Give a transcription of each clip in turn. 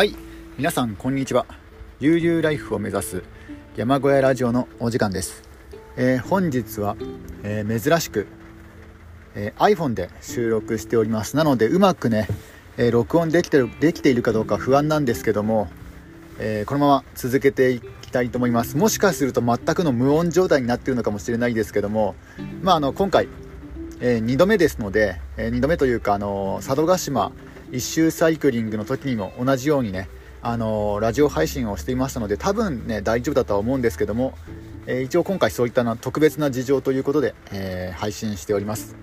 はい。皆さんこんにちは。悠々ライフを目指す山小屋ラジオのお時間です、えー本日は、えー珍しく、えー iPhone で収録しております。なのでうまくね、え録音できてるできているかどうか不安なんですけども、えこのまま続けていきたいと思います。もしかすると全くの無音状態になっているのかもしれないですけどもまああの今回え2度目ですので、え2度目というか、あの佐渡島一周サイクリングの時にも同じようにね、あのラジオ配信をしていましたので多分ね大丈夫だとは思うんですけども、えー一応今回そういったな特別な事情ということで、えー配信しております、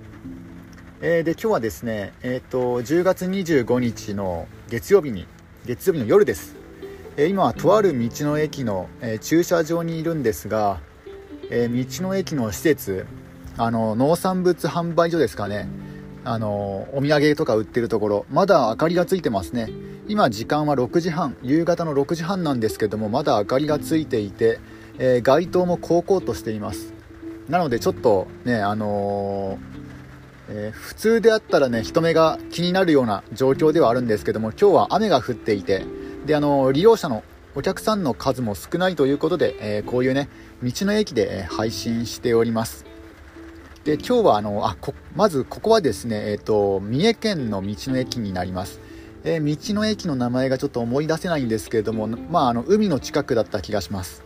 えで今日はですね、えー、と10月25日の月曜日に月曜日の夜です、え今はとある道の駅の、え駐車場にいるんですが、え道の駅の施設あの農産物販売所ですかね。あのお土産とか売ってるところ。まだ明かりがついてますね。今時間は6時半。夕方の6時半なんですけどもまだ明かりがついていて、えー街灯もこうこうとしています。なのでちょっとねあのーえー普通であったらね人目が気になるような状況ではあるんですけども今日は雨が降っていてであの利用者のお客さんの数も少ないということで、えこういうね道の駅で配信しております。で今日はあのあこまずここはですね、えー、と三重県の道の駅になります、えー道の駅の名前がちょっと思い出せないんですけれども、まあ、あの海の近くだった気がします、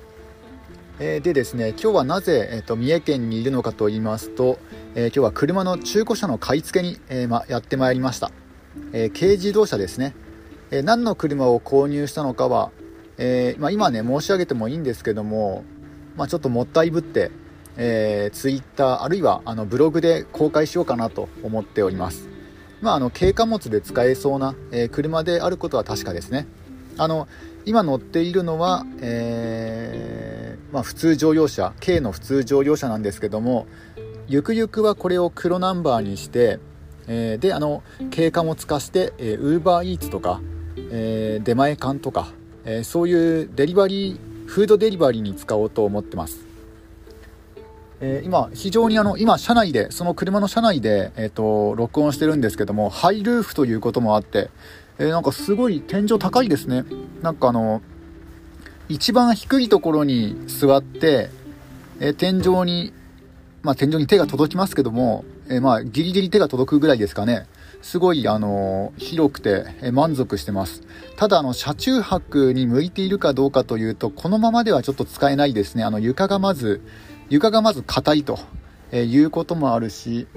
えーでですね今日はなぜ、えー、と三重県にいるのかと言いますと、えー今日は車の中古車の買い付けに、えま、やってまいりました、え軽自動車ですね、え何の車を購入したのかは、えま、今ね申し上げてもいいんですけども、ま、ちょっともったいぶってえー、ツイッターあるいはあのブログで公開しようかなと思っております。まあ、あの軽貨物で使えそうな、えー車であることは確かですね。あの今乗っているのは、えーまあ、普通乗用車軽の普通乗用車なんですけどもゆくゆくはこれを黒ナンバーにして、えーであの軽貨物化してウーバーイーツとか、えー出前館とか、えーそういうデリバリーフードデリバリーに使おうと思ってます。えー今、非常にあの今、車内で、その車の車内で、えー、と録音してるんですけども、ハイルーフということもあって、えーなんかすごい天井高いですね。なんかあの、一番低いところに座って、え天井に、まあ、天井に手が届きますけども、えーまあ、ギリギリ手が届くぐらいですかね。すごい、あの広くて、え満足してます。ただ、あの、車中泊に向いているかどうかというと、このままではちょっと使えないですね。あの、床がまず、床がまず硬いと、えいうこともあるし、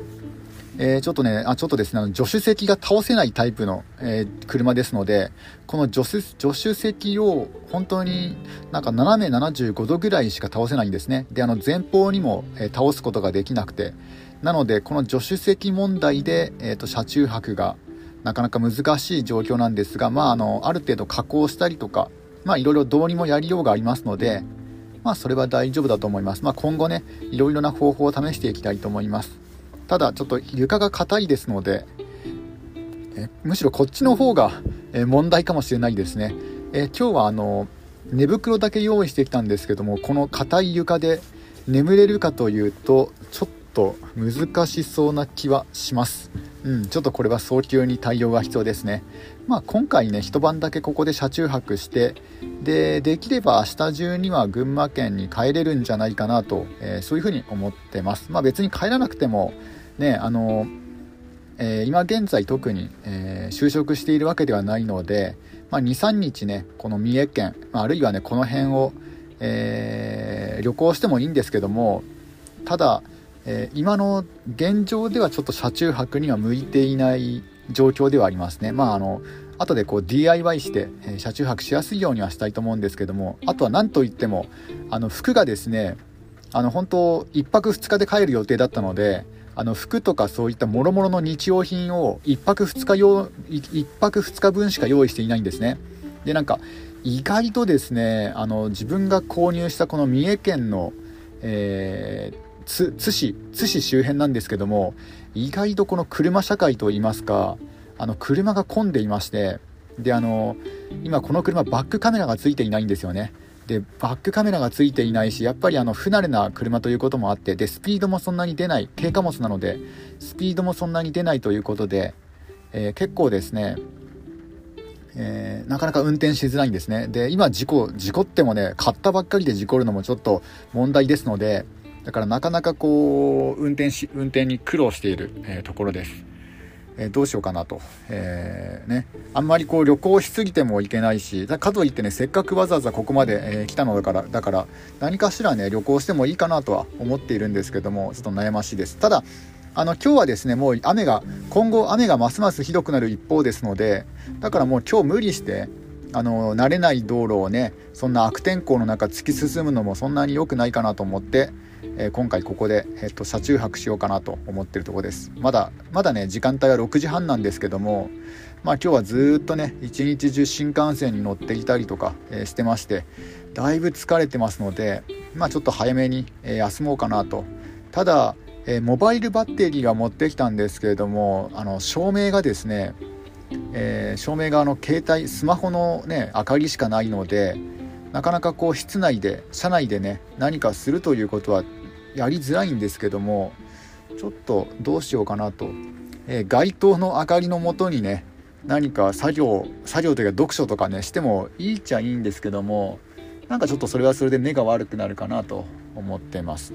えーちょっとね、あ、ちょっとですね、あの助手席が倒せないタイプの、えー車ですので、この助手助手席を本当になんか斜め75度ぐらいしか倒せないんですね。で、あの前方にも、えー倒すことができなくて、なので、この助手席問題で、えーと、車中泊がなかなか難しい状況なんですが、まあ、あの、ある程度加工したりとか、まあ、いろいろどうにもやりようがありますので、まあ、それは大丈夫だと思います。まあ、今後ね、いろいろな方法を試していきたいと思います。ただ、ちょっと床が硬いですので、えむしろこっちの方がえ問題かもしれないですね。え今日はあの、寝袋だけ用意してきたんですけども、この硬い床で眠れるかというと、ちょっと難しそうな気はします。うん、ちょっとこれは早急に対応が必要ですね。まあ、今回ね、一晩だけここで車中泊して、で、できれば明日中には群馬県に帰れるんじゃないかなと、えーそういうふうに思ってます。まあ別に帰らなくても、ね、あの、えー今現在特に、えー就職しているわけではないので、まあ、23日ねこの三重県、まあるいはねこの辺を、え旅行してもいいんですけどもただ、えー今の現状ではちょっと車中泊には向いていない状況ではありますね。まああの後でこう DIY して、えー車中泊しやすいようにはしたいと思うんですけどもあとは何といってもあの服がですねあの本当1泊2日で帰る予定だったのであの服とかそういった諸々の日用品を1泊2日用1泊2日分しか用意していないんですね。でなんか意外とですねあの自分が購入したこの三重県の、えー津市津市周辺なんですけども意外とこの車社会といいますかあの車が混んでいましてであの今この車バックカメラがついていないんですよね。でバックカメラがついていないしやっぱりあの不慣れな車ということもあってでスピードもそんなに出ない軽貨物なのでスピードもそんなに出ないということで、えー結構ですね、えー、なかなか運転しづらいんですね。で今事故事故ってもね買ったばっかりで事故るのもちょっと問題ですのでだからなかなかこう運転し運転に苦労している、えー、ところです、えー、どうしようかなと、えー、ね、あんまりこう旅行しすぎてもいけないしかといってねせっかくわざわざここまで、え来たのだからだから何かしらね旅行してもいいかなとは思っているんですけどもちょっと悩ましいです。ただあの今日はですねもう雨が今後雨がますますひどくなる一方ですのでだからもう今日無理してあの慣れない道路をねそんな悪天候の中突き進むのもそんなに良くないかなと思って、えー、今回ここで、えー、と車中泊しようかなと思ってるとこです。まだまだね時間帯は6時半なんですけどもまあ今日はずっとね一日中新幹線に乗っていたりとか、えー、してましてだいぶ疲れてますのでまあちょっと早めに、え休もうかなと。ただえー、モバイルバッテリーは持ってきたんですけれどもあの照明がですね、え、照明があの携帯スマホのね明かりしかないのでなかなかこう室内で車内でね何かするということはやりづらいんですけどもちょっとどうしようかなと、えー、街灯の明かりのもとにね何か作業作業というか読書とかねしてもいいっちゃいいんですけどもなんかちょっとそれはそれで目が悪くなるかなと思ってます。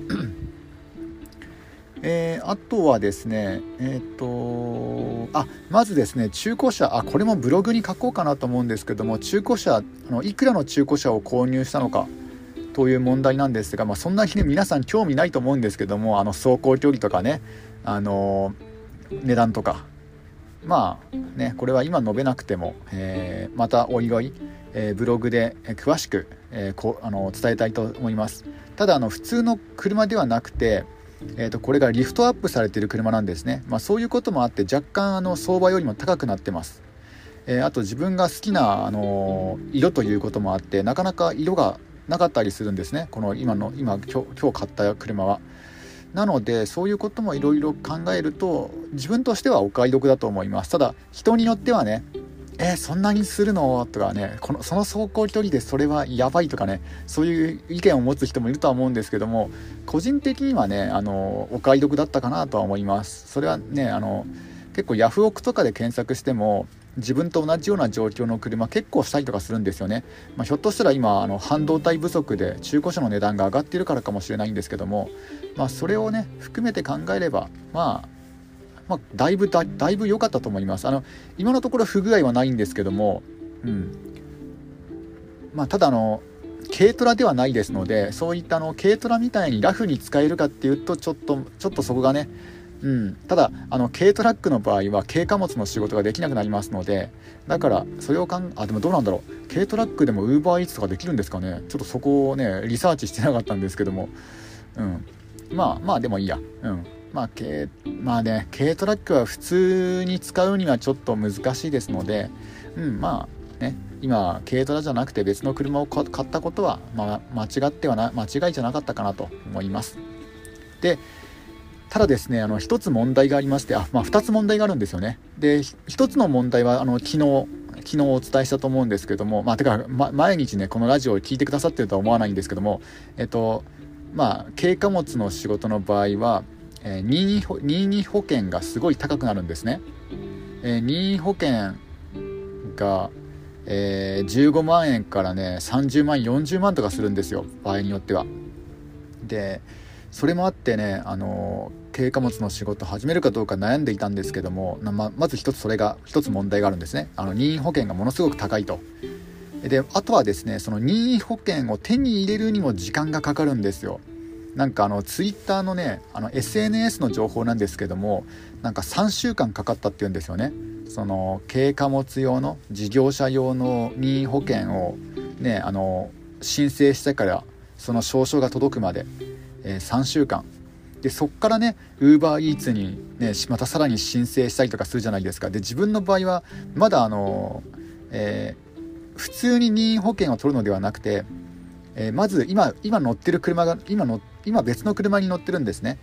えー、あとはですね、えっ、ー、と、あ、まずですね、中古車、あ、これもブログに書こうかなと思うんですけども、中古車、あのいくらの中古車を購入したのかという問題なんですが、まあ、そんなにね、皆さん興味ないと思うんですけども、あの、走行距離とかね、あの、値段とか、まあね、これは今述べなくても、えー、またおいおい、え、ブログで詳しく、え、こあの伝えたいと思います。ただあの普通の車ではなくて、えーと、これがリフトアップされている車なんですね、まあ、そういうこともあって若干あの相場よりも高くなってます、えー、あと自分が好きな、あの、色ということもあってなかなか色がなかったりするんですね。この今の今今日今日買った車は。なのでそういうこともいろいろ考えると自分としてはお買い得だと思います。ただ人によってはねえー、そんなにするの？とかねこのその走行距離でそれはやばいとかねそういう意見を持つ人もいるとは思うんですけども個人的にはねあのお買い得だったかなとは思います。それはねあの結構ヤフオクとかで検索しても自分と同じような状況の車結構したりとかするんですよね、まあ、ひょっとしたら今あの半導体不足で中古車の値段が上がっているからかもしれないんですけども、まあ、それをね含めて考えればまあまあ、だいぶだいぶ良かったと思います。あの今のところ不具合はないんですけども、うん。まあ、ただあの軽トラではないですのでそういったあの軽トラみたいにラフに使えるかっていうとちょっとちょっとそこがねうん、ただあの軽トラックの場合は軽貨物の仕事ができなくなりますのでだからそれをかんあでもどうなんだろう。軽トラックでもウーバーイーツとかできるんですかね。ちょっとそこをねリサーチしてなかったんですけども、うん、まあまあでもいいや、うん、まあ、軽まあね、軽トラックは普通に使うにはちょっと難しいですので、うん、まあね、今、軽トラじゃなくて別の車を買ったことは、まあ、間違ってはな、間違いじゃなかったかなと思います。で、ただですね、あの、一つ問題がありまして、あ、まあ、二つ問題があるんですよね。で、一つの問題は、あの、昨日、昨日お伝えしたと思うんですけども、まあ、てか、ま、毎日ね、このラジオを聴いてくださってるとは思わないんですけども、えっと、まあ、軽貨物の仕事の場合は、えー、任意任意保険がすごい高くなるんですね。えー、任意保険が、えー、15万円からね30万40万とかするんですよ場合によっては。でそれもあってねあの軽貨物の仕事始めるかどうか悩んでいたんですけどもままず一つそれが一つ問題があるんですねあの任意保険がものすごく高いとであとはですねその任意保険を手に入れるにも時間がかかるんですよなんかあのツイッターのねあの SNS の情報なんですけどもなんか3週間かかったっていうんですよね。その軽貨物用の事業者用の任意保険をねあの申請してからその証書が届くまで、えー、3週間。でそっからね UberEats に、ね、またさらに申請したりとかするじゃないですか。で自分の場合はまだあの、えー、普通に任意保険を取るのではなくてえー、まず今今乗ってる車が今の今別の車に乗ってるんですね。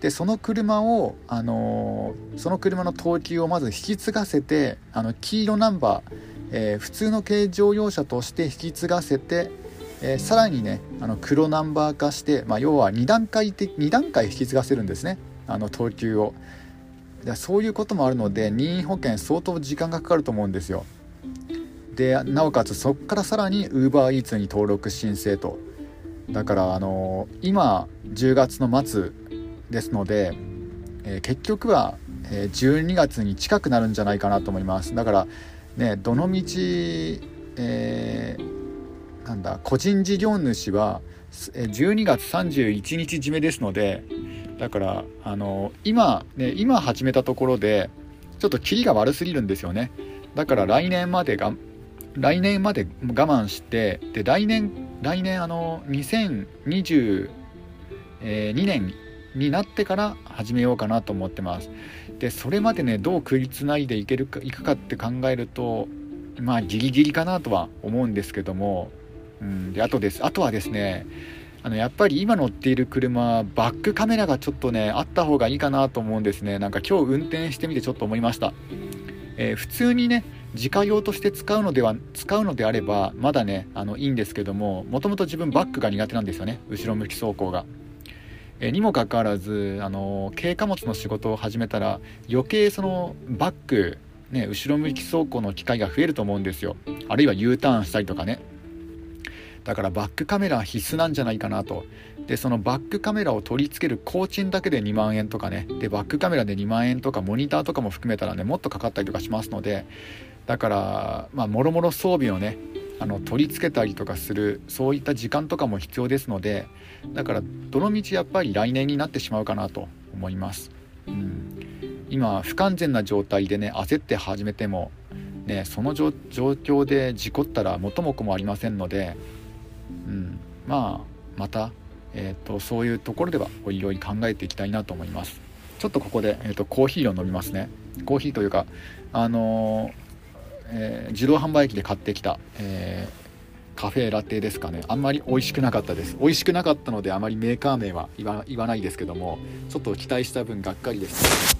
でその車を、あのー、その車の等級をまず引き継がせてあの黄色ナンバー、えー、普通の軽乗用車として引き継がせて、えー、さらにねあの黒ナンバー化して、まあ、要は2段階的2段階引き継がせるんですね。あの等級を。そういうこともあるので任意保険相当時間がかかると思うんですよ。でなおかつそこからさらに UberEats に登録申請とだからあの今10月の末ですので、えー、結局は、12月に近くなるんじゃないかなと思います。だからねどのみち、えー、なんだ個人事業主は12月31日締めですのでだからあの今ね今始めたところでちょっとキリが悪すぎるんですよね。だから来年までが来年まで我慢してで来年来年あの2022年になってから始めようかなと思ってます。でそれまでねどう食いつないでいけるかいくかって考えるとまあギリギリかなとは思うんですけども、うん、であとです。あとはですねあのやっぱり今乗っている車バックカメラがちょっとねあった方がいいかなと思うんですね。なんか今日運転してみてちょっと思いました、えー、普通にね自家用として使うのでは使うのであればまだねあのいいんですけどももともと自分バックが苦手なんですよね。後ろ向き走行が。えにもかかわらずあの軽貨物の仕事を始めたら余計そのバック、ね、後ろ向き走行の機会が増えると思うんですよ。あるいは U ターンしたりとかね。だからバックカメラ必須なんじゃないかなと。でそのバックカメラを取り付ける工賃だけで2万円とかね。でバックカメラで2万円とかモニターとかも含めたらねもっとかかったりとかしますのでだからまあもろもろ装備をねあの取り付けたりとかするそういった時間とかも必要ですのでだからどのみちやっぱり来年になってしまうかなと思います、うん、今不完全な状態でね焦って始めてもねその状況で事故ったら元も子もありませんので、うん、まあまた、えーと、そういうところではおいろいろ考えていきたいなと思います。ちょっとここで、えーと、コーヒーを飲みますね。コーヒーというかあのーえー、自動販売機で買ってきた、えー、カフェラテですかね。あんまり美味しくなかったです。美味しくなかったのであまりメーカー名は言わ言わないですけどもちょっと期待した分がっかりです。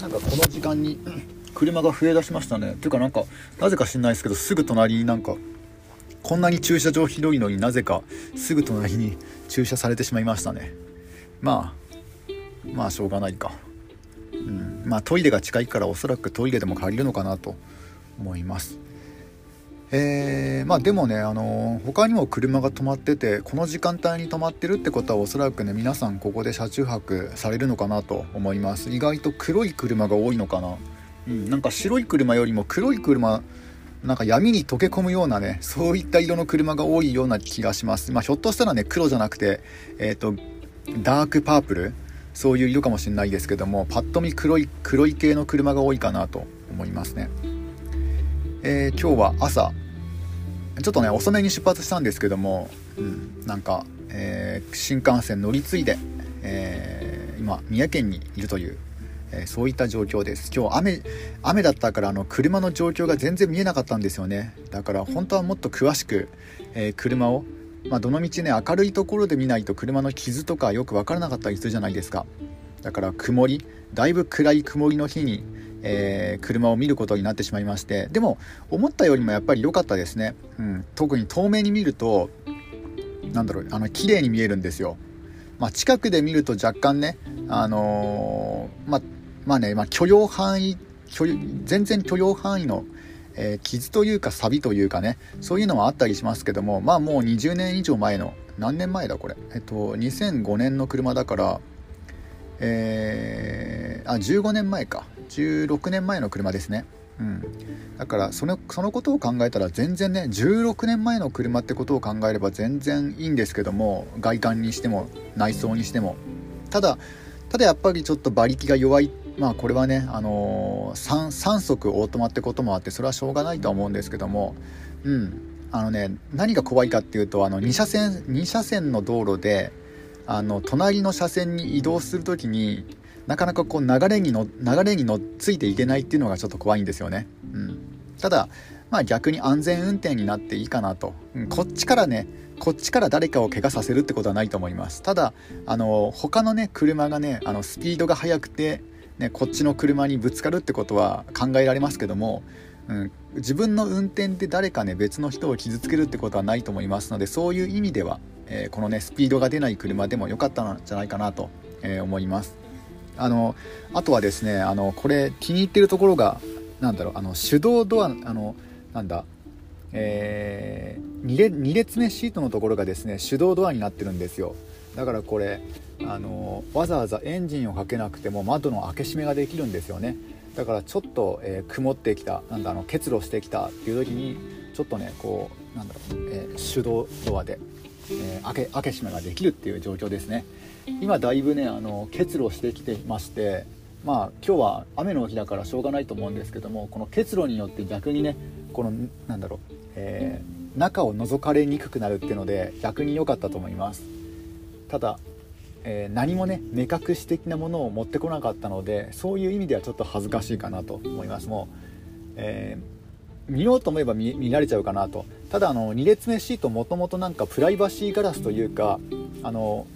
なんかこの時間に 車が増えだしましたね。ていうかなんかなぜか知んないですけどすぐ隣になんかこんなに駐車場広いのになぜかすぐ隣に駐車されてしまいましたね。まあまあしょうがないか。うん。まあトイレが近いからおそらくトイレでも借りるのかなと思います。えー、まあでもね、あのー、他にも車が止まっててこの時間帯に止まってるってことはおそらくね皆さんここで車中泊されるのかなと思います。意外と黒い車が多いのかな。うん、なんか白い車よりも黒い車なんか闇に溶け込むようなねそういった色の車が多いような気がします、まあ、ひょっとしたらね黒じゃなくて、えーと、ダークパープル？そういう色かもしれないですけどもパッと見黒い黒い系の車が多いかなと思いますね、えー、今日は朝。ちょっとね遅めに出発したんですけども、うん、なんか、えー、新幹線乗り継いで、えー、今三重県にいるというえそういった状況です。今日雨雨だったからあの車の状況が全然見えなかったんですよね。だから本当はもっと詳しく、えー、車を、まあ、どのみちね明るいところで見ないと車の傷とかよく分からなかったりするじゃないですか。だから曇りだいぶ暗い曇りの日に、えー、車を見ることになってしまいまして。でも思ったよりもやっぱり良かったですね、うん、特に遠目に見るとなんだろうあの綺麗に見えるんですよ。まあ、近くで見ると若干ね、あのー、まあ、まあね、まあ、許容範囲許全然許容範囲の、えー、傷というかサビというかねそういうのはあったりしますけどもまあもう20年以上前の何年前だこれ。えっと2005年の車だからえー、あ15年前か。16年前の車ですね。うん、だからそのそのことを考えたら全然ね16年前の車ってことを考えれば全然いいんですけども外観にしても内装にしても。ただただやっぱりちょっと馬力が弱いっまあこれはね、あのー、3, 3速オートマってこともあってそれはしょうがないとは思うんですけどもうん。あのね何が怖いかっていうとあの2車線2車線の道路であの隣の車線に移動する時になかなかこう流れにの流れに乗っついていけないっていうのがちょっと怖いんですよね、うん、ただまあ逆に安全運転になっていいかなと、うん、こっちからねこっちから誰かを怪我させるってことはないと思います。ただあの他のね車がねあのスピードが速くてね、こっちの車にぶつかるってことは考えられますけどもうん、自分の運転で誰かね別の人を傷つけるってことはないと思いますのでそういう意味では、えー、このねスピードが出ない車でも良かったんじゃないかなと、えー、思います。あのあとはですねあのこれ気に入ってるところがなんだろうあの手動ドアあのなんだえー、2, 列2列目シートのところがですね手動ドアになってるんですよ。だからこれあのわざわざエンジンをかけなくても窓の開け閉めができるんですよね。だからちょっと、えー、曇ってきたなんだあの結露してきたっていう時にちょっとねこうなんだろう、えー、手動ドアで、えー、開け開け閉めができるっていう状況ですね。今だいぶねあの結露してきてましてまあ今日は雨の日だからしょうがないと思うんですけどもこの結露によって逆にねこのなんだろう、えー、中を覗かれにくくなるっていうので逆に良かったと思います。ただえー、何もね目隠し的なものを持ってこなかったのでそういう意味ではちょっと恥ずかしいかなと思います。もう、えー、見ようと思えば見られちゃうかなと。ただあの2列目シートもともとなんかプライバシーガラスというかあの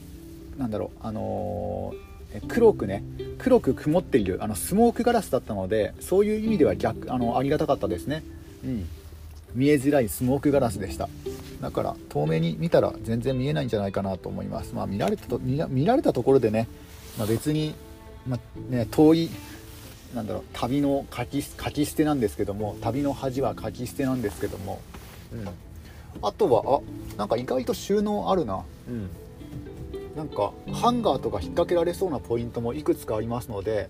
なんだろうあのー、黒くね黒く曇っているあのスモークガラスだったのでそういう意味では逆あのありがたかったですね。うん。見えづらいスモークガラスでした。だから遠目に見たら全然見えないんじゃないかなと思います。まあ見られたと見られたところでね、まあ、別に、まあ、ね、遠いなんだろう旅の書き書き捨てなんですけども旅の恥は書き捨てなんですけども、うん、あとはあなんか意外と収納あるな。うん。なんかハンガーとか引っ掛けられそうなポイントもいくつかありますので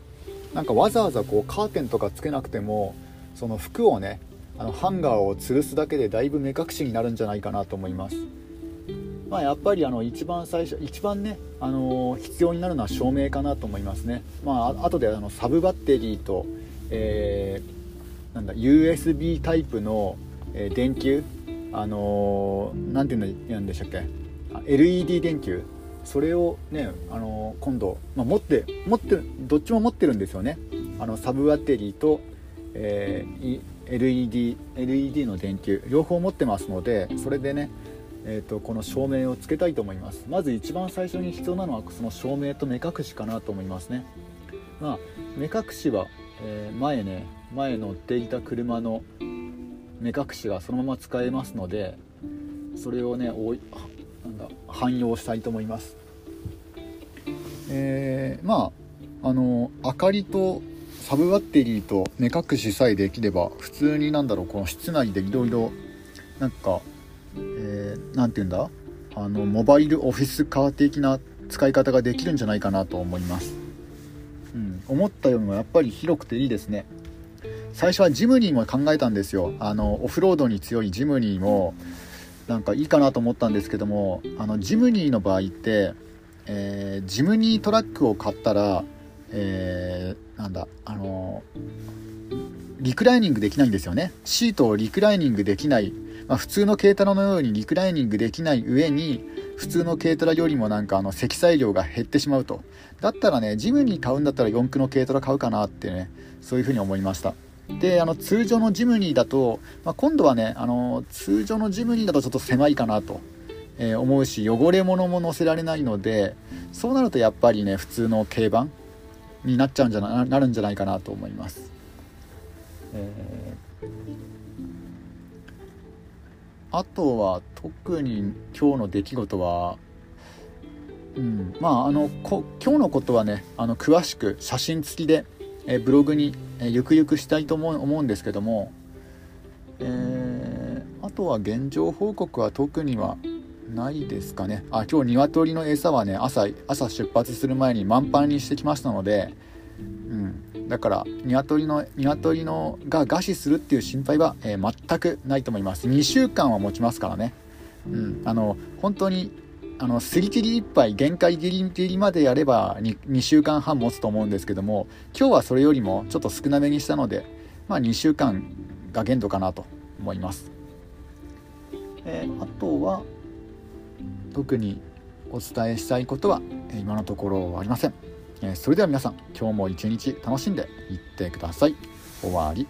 なんかわざわざこうカーテンとかつけなくてもその服をねあのハンガーを吊るすだけでだいぶ目隠しになるんじゃないかなと思います。まあ、やっぱりあの一番最初一番ね、あの、必要になるのは照明かなと思いますね。まあ後であのサブバッテリーと、えー、なんだ USB タイプの、え、電球あのー、ていうんでしたっけ？LED 電球それをね、あの今度、まあ、持って持ってどっちも持ってるんですよねあのサブバッテリーと、えー、LED, LED の電球両方持ってますのでそれでね、えーと、この照明をつけたいと思います。まず一番最初に必要なのはその照明と目隠しかなと思いますね。まあ目隠しは、えー、前ね前乗っていた車の目隠しがそのまま使えますのでそれをねおいなんだ汎用したいと思います。えー、まああの明かりとサブバッテリーと目隠しさえできれば普通になんだろうこの室内でいろいろなんか何、えー、て言うんだ？あのモバイルオフィスカー的な使い方ができるんじゃないかなと思います、うん、思ったよりもやっぱり広くていいですね。最初はジムニーも考えたんですよ。あのオフロードに強いジムニーもなんかいいかなと思ったんですけどもあのジムニーの場合って、えー、ジムニートラックを買ったらえー、なんだあのリクライニングできないんですよね。シートをリクライニングできない、まあ、普通の軽トラのようにリクライニングできない上に普通の軽トラよりもなんかあの積載量が減ってしまうと。だったらねジムに買うんだったら四駆の軽トラ買うかなってねそういうふうに思いました。であの通常のジムニーだと、まあ、今度はねあの通常のジムニーだとちょっと狭いかなと、えー、思うし汚れ物も乗せられないのでそうなるとやっぱりね普通の軽バンになっちゃうんじゃななるんじゃないかなと思います。えー、あとは特に今日の出来事は、うん、まああのこ今日のことはねあの詳しく写真付きで、えー、ブログに、えー、ゆくゆくしたいと思う思うんですけども、えー、あとは現状報告は特にはないですかね。あ今日鶏の餌はね朝朝出発する前に満杯にしてきましたので、うん、だから鶏の鶏のが餓死するっていう心配は、えー、全くないと思います。2週間は持ちますからね、うん、あの本当にあのすり切り1杯限界ギリギリまでやれば 2, 2週間半持つと思うんですけども今日はそれよりもちょっと少なめにしたので、まあ、2週間が限度かなと思います、えー、あとは特にお伝えしたいことは今のところありません。それでは皆さん今日も一日楽しんでいってください。終わり。